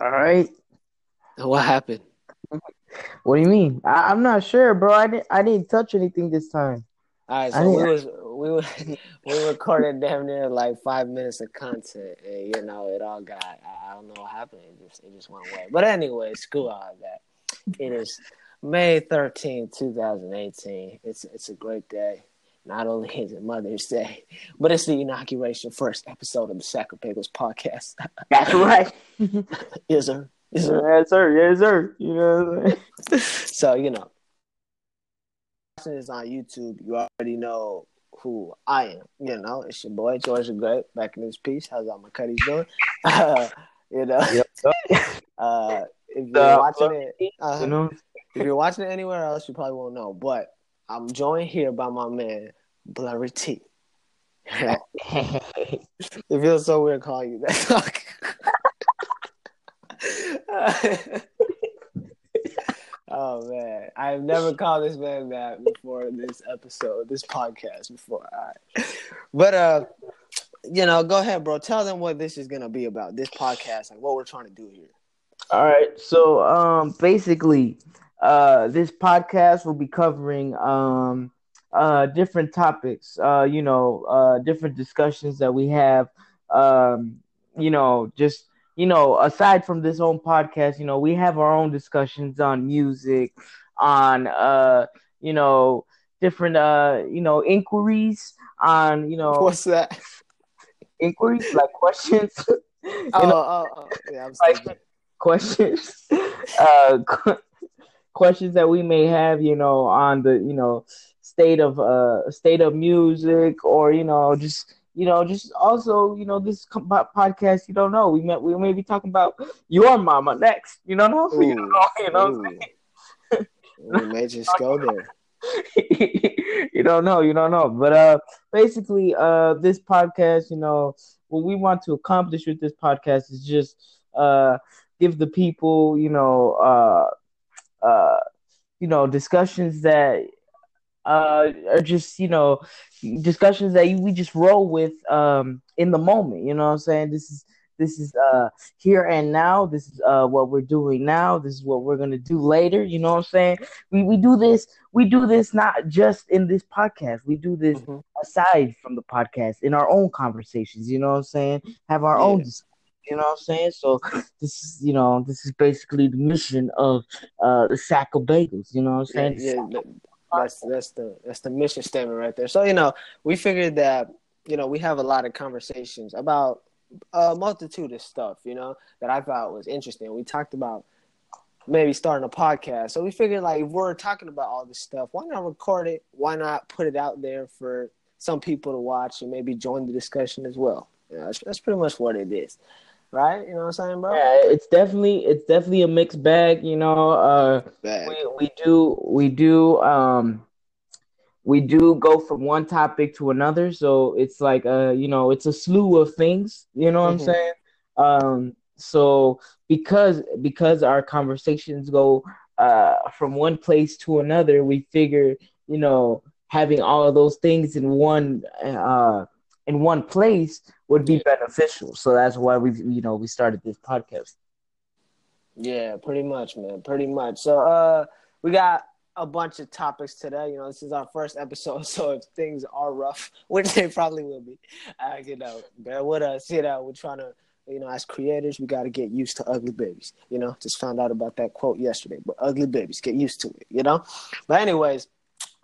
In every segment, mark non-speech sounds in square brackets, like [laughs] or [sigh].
All right. What happened? What do you mean? I, am not sure, bro. I didn't. I didn't touch anything this time. All right, so we was we were [laughs] we recorded damn near like five minutes of content, and you know it all got. I, I don't know what happened. It just it just went away. But anyway, screw all that. It is May 13, 2018. It's it's a great day. Not only [laughs] is it Mother's Day, but it's the inauguration first episode of the Sacropagos podcast. [laughs] That's right. yes, sir. Yes, sir. Yes, sir. Yes, sir. You know. [laughs] so you know, is on YouTube. You already know who I am. You know, it's your boy George the Great back in this piece. How's all my cutties doing? Uh, you know. Yep. uh, if you're uh, watching it, uh, you know, if you're watching it anywhere else, you probably won't know. But I'm joined here by my man Blurry T. [laughs] it feels so weird calling you that. [laughs] oh man, I've never called this man that before this episode, this podcast before. Right, but uh, you know, go ahead, bro. Tell them what this is gonna be about. This podcast, like what we're trying to do here. All right, so um, basically, uh, this podcast will be covering um uh, different topics, uh, you know, uh, different discussions that we have, um, you know, just, you know, aside from this own podcast, you know, we have our own discussions on music, on, uh, you know, different, uh, you know, inquiries on, you know, what's that? Inquiries, like questions. [laughs] oh, oh, oh, yeah, I'm like, questions, [laughs] uh, questions that we may have, you know, on the, you know, state of uh state of music or you know just you know just also you know this podcast you don't know. We met we may be talking about your mama next you don't know Ooh, you don't know you know [laughs] we may just go there. [laughs] You don't know you don't know. But uh basically uh this podcast you know what we want to accomplish with this podcast is just uh give the people you know uh uh you know discussions that uh, are just you know discussions that we just roll with um, in the moment. You know what I'm saying? This is this is uh, here and now. This is uh, what we're doing now. This is what we're gonna do later. You know what I'm saying? We we do this. We do this not just in this podcast. We do this mm-hmm. aside from the podcast in our own conversations. You know what I'm saying? Have our yeah. own. You know what I'm saying? So this is, you know, this is basically the mission of uh the sack of bagels. You know what I'm saying? Yeah, yeah that's that's the that's the mission statement right there. So you know, we figured that you know we have a lot of conversations about a multitude of stuff. You know that I thought was interesting. We talked about maybe starting a podcast. So we figured like if we're talking about all this stuff, why not record it? Why not put it out there for some people to watch and maybe join the discussion as well? You know, that's, that's pretty much what it is right? You know what I'm saying, bro? Yeah, it's definitely it's definitely a mixed bag. You know, uh, bag. we we do we do um we do go from one topic to another, so it's like uh you know it's a slew of things. You know what mm-hmm. I'm saying? Um, so because because our conversations go uh from one place to another, we figure you know having all of those things in one uh in one place would be beneficial. So that's why we you know we started this podcast. Yeah, pretty much, man. Pretty much. So uh we got a bunch of topics today. You know, this is our first episode, [laughs] so if things are rough, [laughs] which they probably will be, uh, you know, bear with us. You know, we're trying to, you know, as creators, we got to get used to ugly babies. You know, just found out about that quote yesterday, but ugly babies, get used to it. You know, but anyways,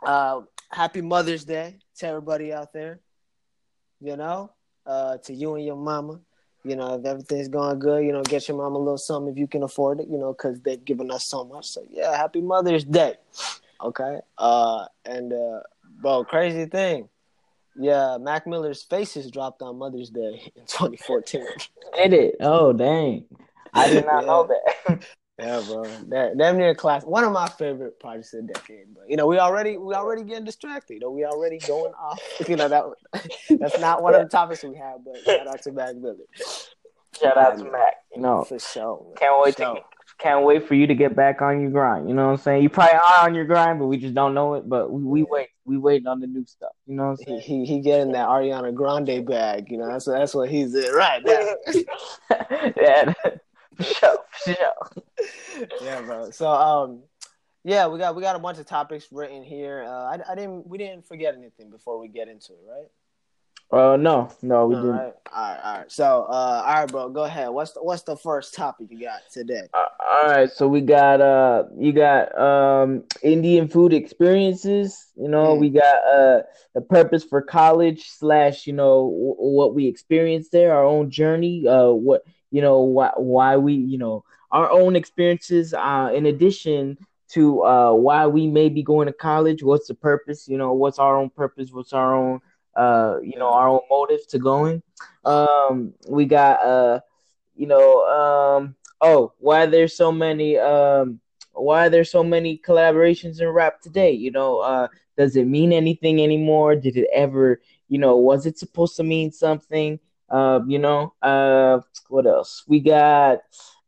uh, happy Mother's Day to everybody out there you know, uh, to you and your mama. You know, if everything's going good, you know, get your mama a little something if you can afford it, you know, because they've given us so much. So, yeah, happy Mother's Day. Okay. Uh, and, uh, bro, crazy thing. Yeah, Mac Miller's Faces dropped on Mother's Day in 2014. Did it? Oh, dang. I did not [laughs] yeah. know that. [laughs] Yeah, bro. That damn near class. One of my favorite projects of the decade. But you know, we already we already getting distracted. You know, we already going off. [laughs] You know that [laughs] that's not one of the topics we have. But shout out to Mac Miller. Shout out to um, Mac. You know, for sure. Can't wait to can't wait for you to get back on your grind. You know what I'm saying? You probably are on your grind, but we just don't know it. But we, we wait, we waiting on the new stuff. You know what I'm saying? He, he he getting that Ariana Grande bag. You know that's that's what he's in right now. [laughs] yeah, for [laughs] sure, for sure. yeah, bro. So um, yeah, we got we got a bunch of topics written here. Uh, I I didn't we didn't forget anything before we get into it, right? Uh, no, no, we All didn't. right, all right, all right. So, uh, all right, bro, go ahead. What's the, what's the first topic you got today? Uh, all right, so we got uh, you got um, Indian food experiences. You know, Mm. we got uh, the purpose for college slash, you know, w- what we experienced there, our own journey. Uh, what you know, why why we, you know, our own experiences. Uh, in addition to uh, why we may be going to college. What's the purpose? You know, what's our own purpose? What's our own uh, you know, our own motive to going. Um, we got uh, you know, um, oh, why there's so many um, why there's so many collaborations in rap today? You know, uh, does it mean anything anymore? Did it ever, you know, was it supposed to mean something? Uh, you know, uh, what else? We got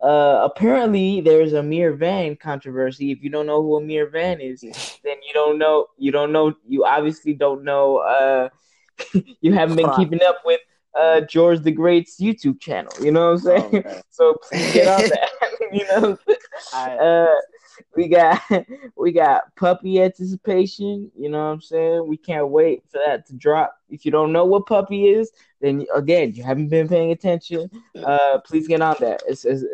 uh, apparently there's a Ameer Vann controversy. If you don't know who Ameer Vann is, [laughs] then you don't know. You don't know. You obviously don't know. Uh, [laughs] you haven't been keeping up with uh, George the Great's YouTube channel. You know what I'm saying? Okay. [laughs] So please get on that. you know. I, Uh, we got [laughs] we got puppy anticipation. You know what I'm saying? We can't wait for that to drop. If you don't know what puppy is, then again you haven't been paying attention. Uh, please get on that as as,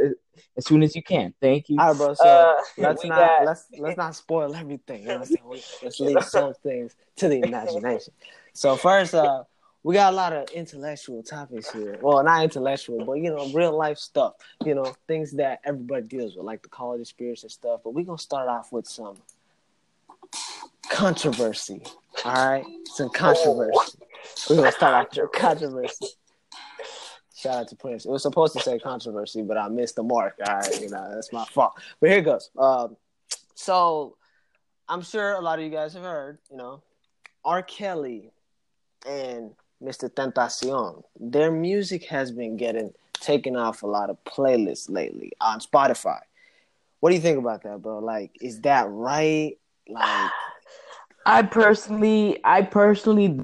as soon as you can. Thank you. all right, bro. So Uh, [laughs] let's not got- let's let's not spoil everything. You know what I'm saying? We- Let's leave some [laughs] things to the imagination. So first, uh, we got a lot of intellectual topics here. Well, not intellectual, but you know, real life stuff. You know, things that everybody deals with, like the college experience and stuff. But we're gonna start off with some controversy. All right, some controversy. We're gonna start off with controversy. Shout out to Prince. It was supposed to say controversy, but I missed the mark. All right, you know that's my fault. But here it goes. Um, so I'm sure a lot of you guys have heard, you know, R. Kelly and Mr. Tentacion. Their music has been getting taken off a lot of playlists lately on Spotify. What do you think about that, bro? Like, is that right? Like, [sighs] I personally, I personally,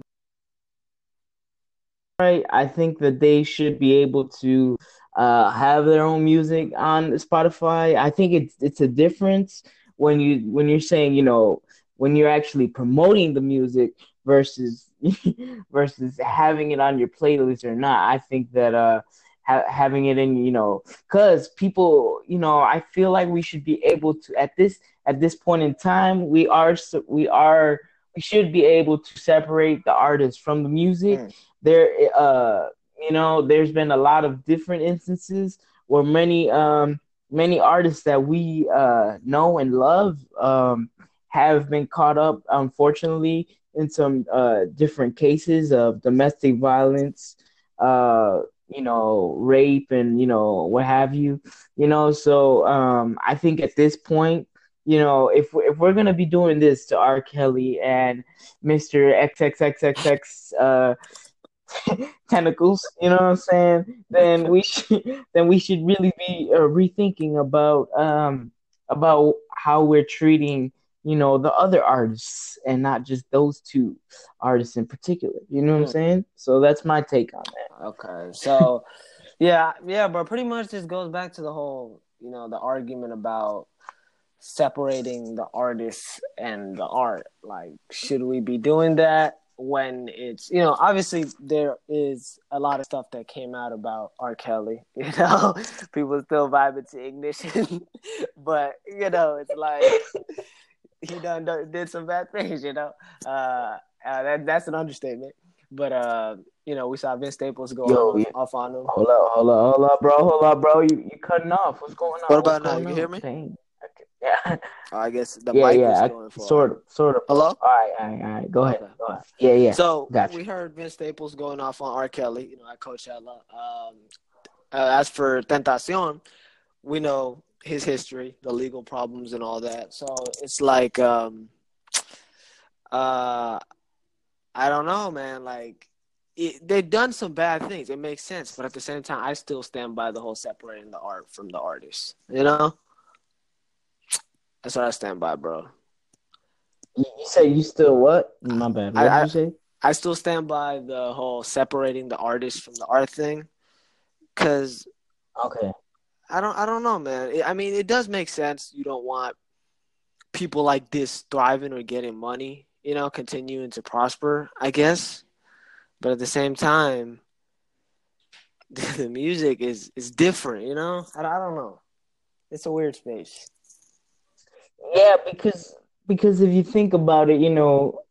right. I think that they should be able to uh, have their own music on Spotify. I think it's it's a difference when you when you're saying you know when you're actually promoting the music versus [laughs] versus having it on your playlist or not. I think that uh ha- having it in you know because people you know I feel like we should be able to at this at this point in time we are we are we should be able to separate the artist from the music. Mm. There uh you know there's been a lot of different instances where many um many artists that we uh know and love um have been caught up unfortunately in some uh different cases of domestic violence uh you know rape and you know what have you you know so um i think at this point you know if if we're going to be doing this to R Kelly and Mr. XXXXX uh [laughs] tentacles you know what i'm saying then we should [laughs] then we should really be uh, rethinking about um about how we're treating you know the other artists and not just those two artists in particular you know what i'm Mm. saying so that's my take on that Okay, so [laughs] yeah, yeah, but pretty much this goes back to the whole, you know, the argument about separating the artists and the art. Like, should we be doing that when it's, you know, obviously there is a lot of stuff that came out about R. Kelly. [laughs] You know, people still vibing to ignition, [laughs] but you know, it's like he done, done did some bad [laughs] things. You know, uh, uh, that that's an understatement. But uh, you know, we saw Vince Staples go Yo, off, yeah. off on him. hold up hold up hold up bro hold up bro you you cutting off what's going on What about What's now? going You hear me? Dang. Okay. yeah [laughs] I guess the yeah mic yeah was I- going for sort of sort of Hello. all right all right all right go ahead Okay. go ahead yeah yeah So Gotcha. we heard Vince Staples going off on R. Kelly, you know, at Coachella. Um, uh, as for Tentacion, we know his history, the legal problems, and all that. So it's like, um, uh, I don't know, man. Like it, they've done some bad things. It makes sense, but at the same time, I still stand by the whole separating the art from the artist. You know? That's what I stand by, bro. You, say you still what? My bad. What I- did you say? I still stand by the whole separating the artist from the art thing, because Okay. I don't I don't know, man. I mean, it does make sense. You don't want people like this thriving or getting money, you know, continuing to prosper, I guess. But at the same time, [laughs] the music is is different, you know. I, I don't know. It's a weird space. Yeah, because because if you think about it, you know,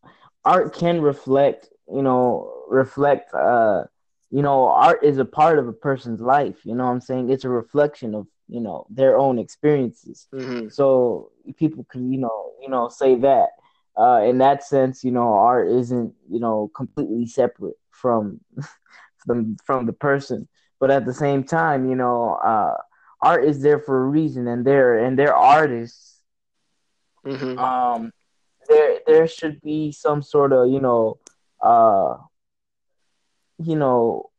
art can reflect, you know, reflect uh you know, art is a part of a person's life, you know what I'm saying? It's a reflection of, you know, their own experiences. Mm-hmm. So people can, you know, you know, say that. Uh in that sense, you know, art isn't, you know, completely separate from [laughs] from from the person. But at the same time, you know, uh art is there for a reason and they're and they're artists Mm-hmm. um there there should be some sort of you know uh you know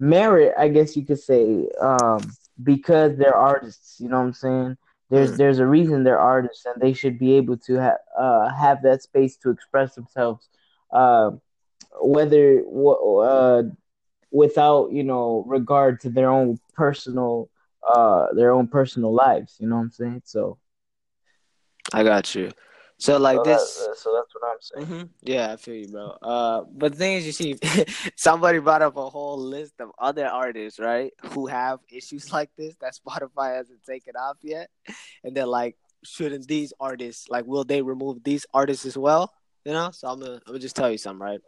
merit i guess you could say um because they're artists you know what i'm saying there's Mm. there's a reason they're artists and they should be able to have uh have that space to express themselves uh whether w- uh without you know regard to their own personal uh their own personal lives you know what i'm saying so I got you. So like so, this. that, so that's what i'm saying hmm Yeah, I feel you, bro. Uh, but the thing is, you see, [laughs] somebody brought up a whole list of other artists, right, who have issues [laughs] like this that Spotify hasn't taken off yet, and they're like, shouldn't these artists, like, will they remove these artists as well? You know, so I'm gonna, I'm gonna just tell you something, right?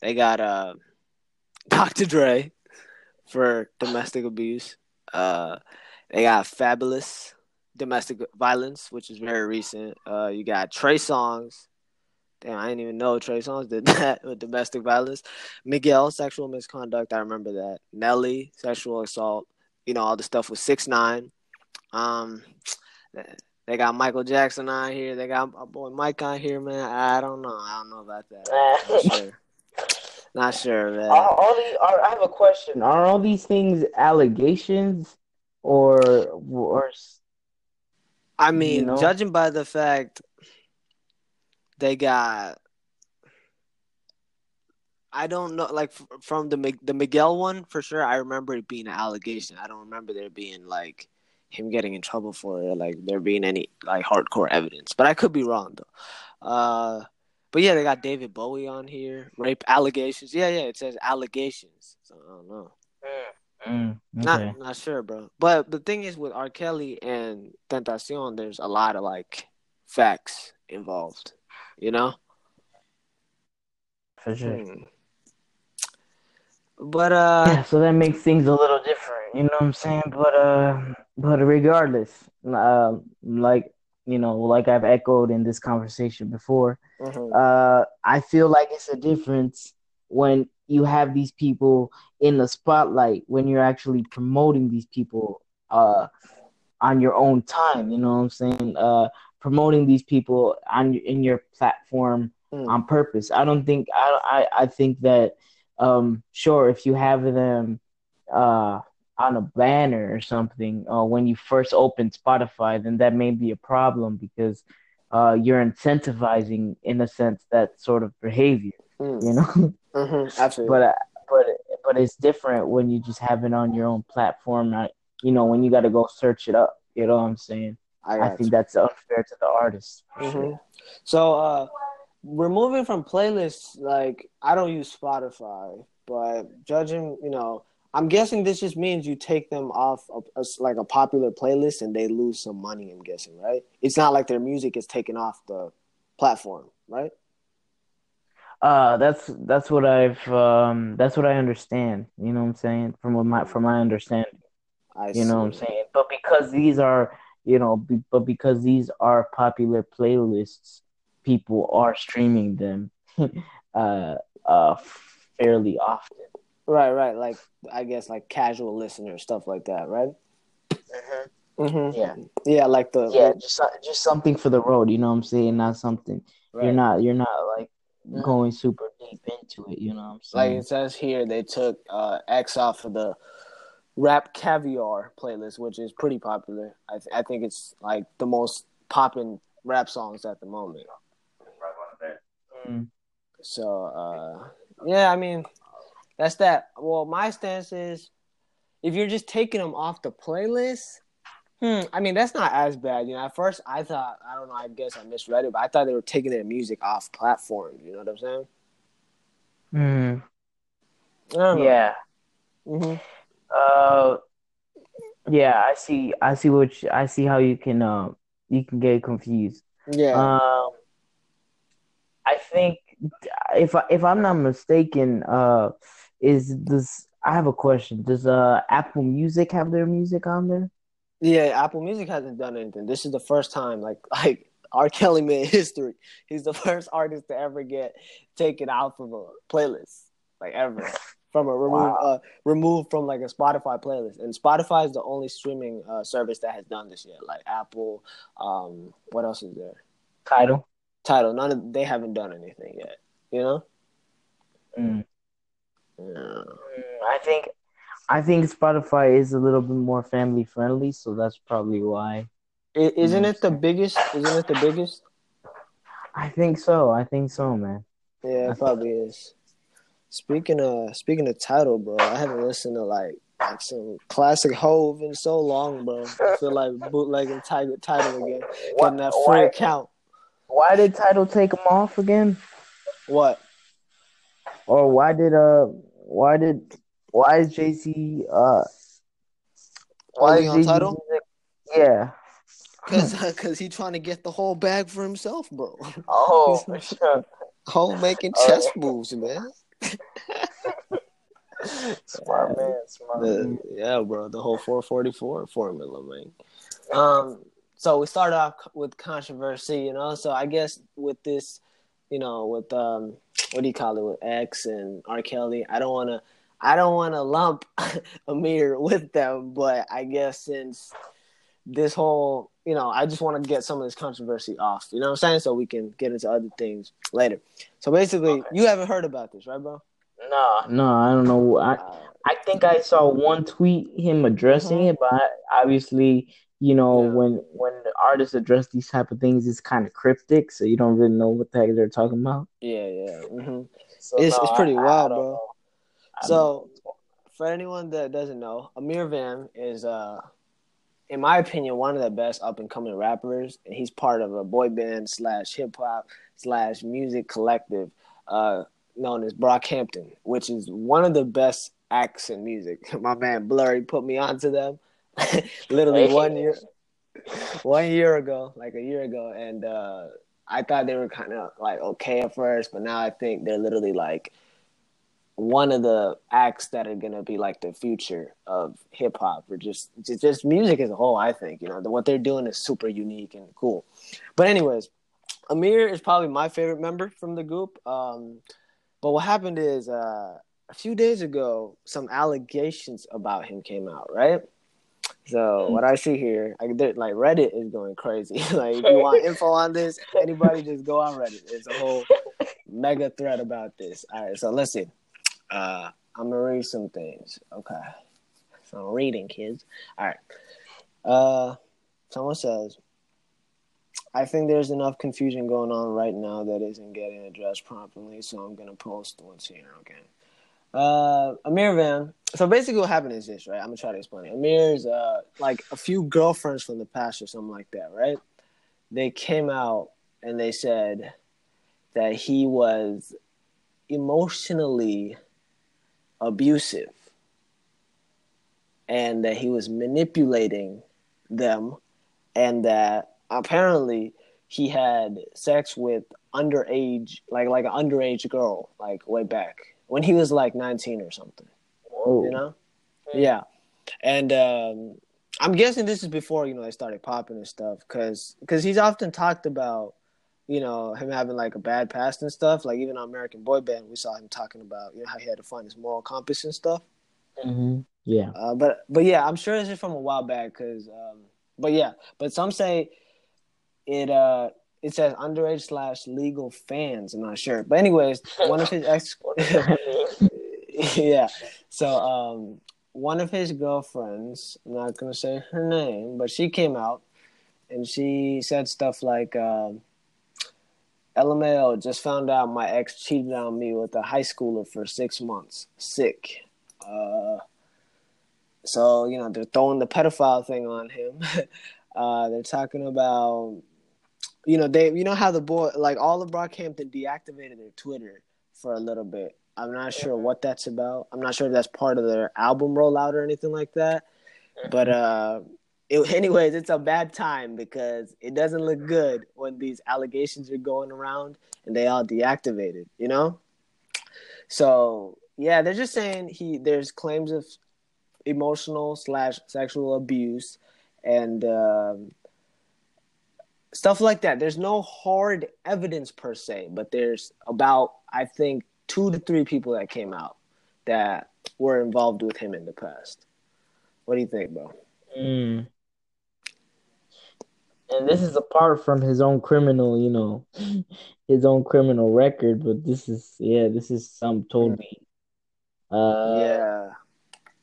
They got uh, [laughs] Dr. Dre for domestic abuse. Uh, they got Fabolous domestic violence, which is very recent. Uh, you got Trey Songz. Damn, I didn't even know Trey Songz did [laughs] that with domestic violence. Miguel, sexual misconduct. I remember that. Nelly, sexual assault. You know all the stuff with six nine. Um, they got Michael Jackson on here. They got my boy Mike on here, man. I don't know. I don't know about that. Not sure. Not sure, man. Are all these, are, I have a question. Are all these things allegations or or I mean, you know? judging by the fact they got, I don't know, like from the the Miguel one for sure. I remember it being an allegation. I don't remember there being like him getting in trouble for it, like there being any like hardcore evidence. But I could be wrong though. Uh, but yeah, they got David Bowie on here, rape allegations. Yeah, yeah, it says allegations. So I don't know. Mm, okay. Not not sure, bro. But the thing is with R. Kelly and Tentacion, there's a lot of like facts involved. You know? for sure. Hmm. But uh Yeah, so that makes things a little different, you know what I'm saying? But uh but regardless, uh, like you know, like I've echoed in this conversation before, mhm. uh I feel like it's a difference when you have these people in the spotlight when you're actually promoting these people uh on your own time, you know what I'm saying? Uh promoting these people on in your platform Mm. on purpose. I don't think I I, I think that um sure if you have them uh on a banner or something uh, when you first open Spotify then that may be a problem because uh you're incentivizing in a sense that sort of behavior, Mm. you know? [laughs] Mhm. Absolutely. but uh, but but it's different when you just have it on your own platform not you know when you got to go search it up, you know what I'm saying? I, I think you. that's unfair to the artist. sure. Mhm. So uh removing from playlists, like I don't use Spotify, but judging, you know, I'm guessing this just means you take them off of a, like a popular playlist and they lose some money. I'm guessing, right? It's not like their music is taken off the platform, right? Uh, that's that's what I've um that's what I understand. You know what I'm saying? From what my from my understanding, I you know what I'm saying. But because these are you know, be, but because these are popular playlists, people are streaming them, [laughs] uh, uh, fairly often. Right, right. Like I guess like casual listeners, stuff like that, right? Mm-hmm. Yeah, Yeah, like the yeah, just just something for the road. You know what I'm saying? Not something right. you're not you're not like Mhm. going super deep into it. You know what I'm like saying? it says here they took uh X off of the RapCaviar playlist which is pretty popular i, th- I think it's like the most popping rap songs at the moment. Mm. So uh, yeah, I mean that's that. Well, my stance is if you're just taking them off the playlist, hmm, I mean that's not as bad. You know, at first I thought I don't know, I guess I misread it, but I thought they were taking their music off platforms. You know what I'm saying? Mm. I don't know. Yeah. hmm Uh, yeah. I see. I see what you, I see how you can um you can get confused. Yeah. Um, I think if I, if I'm not mistaken, uh, is this? I have a question. Does uh Apple Music have their music on there? Yeah, Apple Music hasn't done anything. This is the first time, like [laughs] like R. Kelly made history. He's the [laughs] first artist to ever get taken out of a playlist, like ever, from a remove Wow. uh, removed from like a Spotify playlist. And Spotify is the only streaming uh, service that has done this yet. Like Apple, um, what else is there? Tidal. Tidal. None of they haven't done anything yet. You know? Mm. Yeah. Mm, I think I think Spotify is a little bit more family friendly, so that's probably why. I- Isn't it the biggest? Isn't it the biggest? I think so. I think so, man. Yeah, it probably is. Speaking of speaking of Tidal, bro, I haven't listened to like like some classic Hove in so long, bro. I [laughs] feel like bootlegging Tidal Tidal again, getting that free Why, account. why did Tidal take him off again? What? Or why did uh why did why is Jay Z uh why is on music- Yeah. Cause [laughs] cause he trying to get the whole bag for himself, bro. Oh, [laughs] sure. Hove making Oh, chess yeah. moves, man. [laughs] smart man, smart The, man. yeah, bro, the whole 444 formula, man. Um, so we started off with controversy, you know. So I guess with this, you know, with um, what do you call it, with X and R. Kelly, I don't want to, I don't want to lump [laughs] Ameer with them, but I guess since this whole, you know, I just want to get some of this controversy off, you know what I'm saying, so we can get into other things later. So basically, Okay. you haven't heard about this, right, bro? No, no, I don't know. I Uh, I think I saw one tweet him addressing it, but obviously, you know, Yeah. when when the artists address these type of things, it's kind of cryptic, so you don't really know what the heck they're talking about. yeah, yeah. hmm So It's- no, it's pretty I- I wild, don't bro. know. So- for anyone that doesn't know, Ameer Vann is, uh, in my opinion, one of the best up and coming rappers, and he's part of a boy band slash hip hop slash music collective uh, known as Brockhampton, which is one of the best acts in music. [laughs] My man Blurry put me onto them, [laughs] literally Hey. one year, one year ago, like a year ago, and uh, I thought they were kind of like okay at first, but now I think they're literally like one of the acts that are gonna be like the future of hip hop or just, just just music as a whole. I think you know what they're doing is super unique and cool. But anyways, Ameer is probably my favorite member from the group. Um, but what happened is uh, a few days ago, some allegations about him came out, right? So what I see here, like, like Reddit is going crazy. [laughs] like if you want [laughs] info on this, anybody just go on Reddit. It's a whole [laughs] mega thread about this. All right, so let's see. Uh, I'm gonna read some things. Okay, so I'm reading, kids. All right. Uh, someone says, "I think there's enough confusion going on right now that isn't getting addressed properly, so I'm gonna post what's here." Okay. Uh, Ameer Vann. So basically, what happened is this, right? I'm gonna try to explain it. Ameer's uh like a few girlfriends from the past or something like that, right? They came out and they said that he was emotionally abusive and that he was manipulating them and that apparently he had sex with underage like like an underage girl like way back when he was like 19 or something Whoa. you know yeah and um i'm guessing this is before you know they started popping and stuff because because he's often talked about you know him having like a bad past and stuff like even on american boy band we saw him talking about you know how he had to find his moral compass and stuff. Hmm Yeah. uh, but but yeah i'm sure this is from a while back because um but yeah but some say it uh it says underage slash legal fans. I'm not sure. But anyways one of his ex [laughs] [laughs] yeah. So um one of his girlfriends, I'm not gonna say her name, but she came out and she said stuff like, um, "LMAO, just found out my ex cheated on me with a high schooler for six months. Sick." Uh, so you know they're throwing the pedophile thing on him. [laughs] uh, they're talking about, you know, they you know how the boy like all of Brockhampton deactivated their Twitter for a little bit. I'm not sure what that's about. I'm not sure if that's part of their album rollout or anything like that. But uh, it, anyways, it's a bad time because it doesn't look good when these allegations are going around and they all deactivated. You know. So yeah, they're just saying he there's claims of emotional slash sexual abuse and um, stuff like that. There's no hard evidence per se, but there's about I think two to three people that came out that were involved with him in the past. What do you think, bro? Mm. And this is apart from his own criminal, you know, [laughs] his own criminal record. But this is, yeah, this is some told me. Uh, yeah,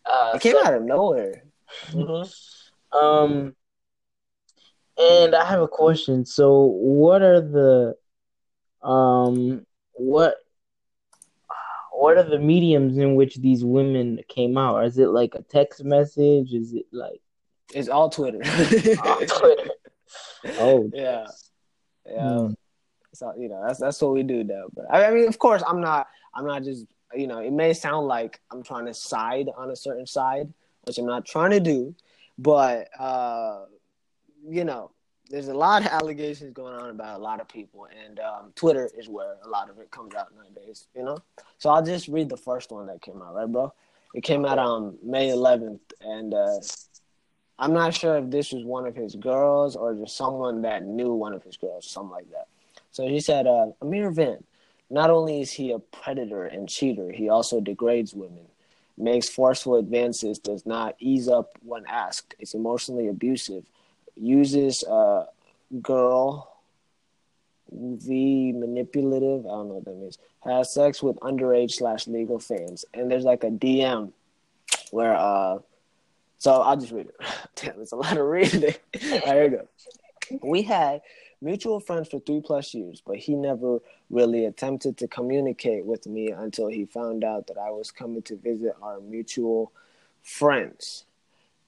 uh, it came so, out of nowhere. Mm-hmm. Um, and I have a question. So, what are the, um, what, what are the mediums in which these women came out? Is it like a text message? Is it like? It's all Twitter. all Twitter. Oh [laughs] yeah, yeah. Hmm. So you know that's that's what we do though. But I mean, of course, I'm not. I'm not just you know, it may sound like I'm trying to side on a certain side, which I'm not trying to do, but uh, you know, there's a lot of allegations going on about a lot of people, and um, Twitter is where a lot of it comes out nowadays. You know, so I'll just read the first one that came out, right, bro? It came out on May 11th, and uh, I'm not sure if this was one of his girls or just someone that knew one of his girls, something like that. So he said, uh, Ameer Vann, not only is he a predator and cheater, he also degrades women, makes forceful advances, does not ease up when asked, is emotionally abusive, uses a girl, the manipulative, I don't know what that means, has sex with underage slash legal fans. And there's like a DM where, uh, so I'll just read it. [laughs] Damn, it's a lot of reading. right, here we go. We had mutual friends for three plus years, but he never really attempted to communicate with me until he found out that I was coming to visit our mutual friends.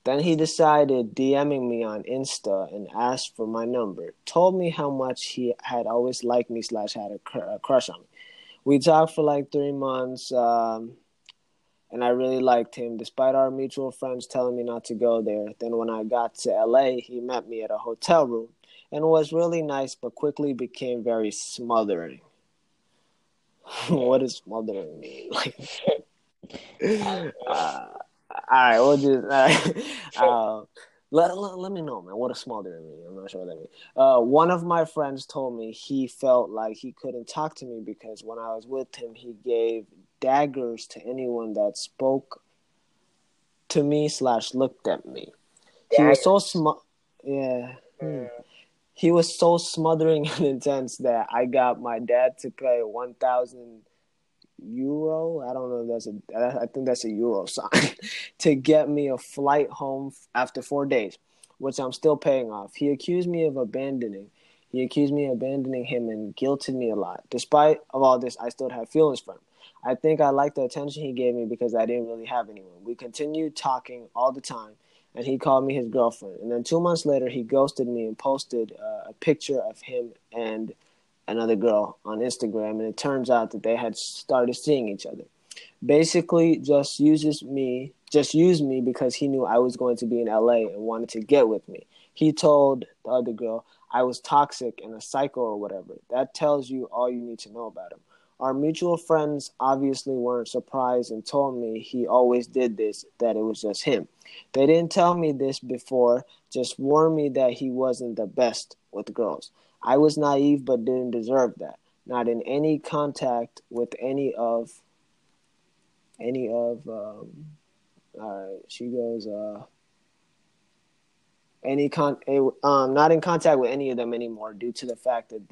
Then he decided DMing me on Insta and asked for my number. Told me how much he had always liked me slash had a, cr- a crush on me. We talked for like three months, um, and I really liked him, despite our mutual friends telling me not to go there. Then when I got to LA, he met me at a hotel room and was really nice, but quickly became very smothering. [laughs] what does smothering mean? [laughs] Like, uh, all right, we'll just uh, [laughs] uh, let, let, let me know, man. What does smothering mean? I'm not sure what that means. Uh, one of my friends told me he felt like he couldn't talk to me because when I was with him, he gave daggers to anyone that spoke to me slash looked at me. He was so smart. Yeah. Hmm he was so smothering [laughs] and intense that I got my dad to pay one thousand euro. I don't know if that's a. I think that's a euro sign [laughs] to get me a flight home after four days, which I'm still paying off. He accused me of abandoning. He accused me of abandoning him and guilted me a lot. Despite of all this, I still have feelings for him. I think I liked the attention he gave me because I didn't really have anyone. We continued talking all the time and he called me his girlfriend. And then two months later, he ghosted me and posted uh, a picture of him and another girl on Instagram. And it turns out that they had started seeing each other. Basically, just uses me, just used me because he knew I was going to be in LA and wanted to get with me. He told the other girl I was toxic and a psycho or whatever. That tells you all you need to know about him. Our mutual friends obviously weren't surprised and told me he always did this, that it was just him. They didn't tell me this before, just warned me that he wasn't the best with girls. I was naive but didn't deserve that. Not in any contact with any of any of um all right, she goes uh any con um not in contact with any of them anymore due to the fact that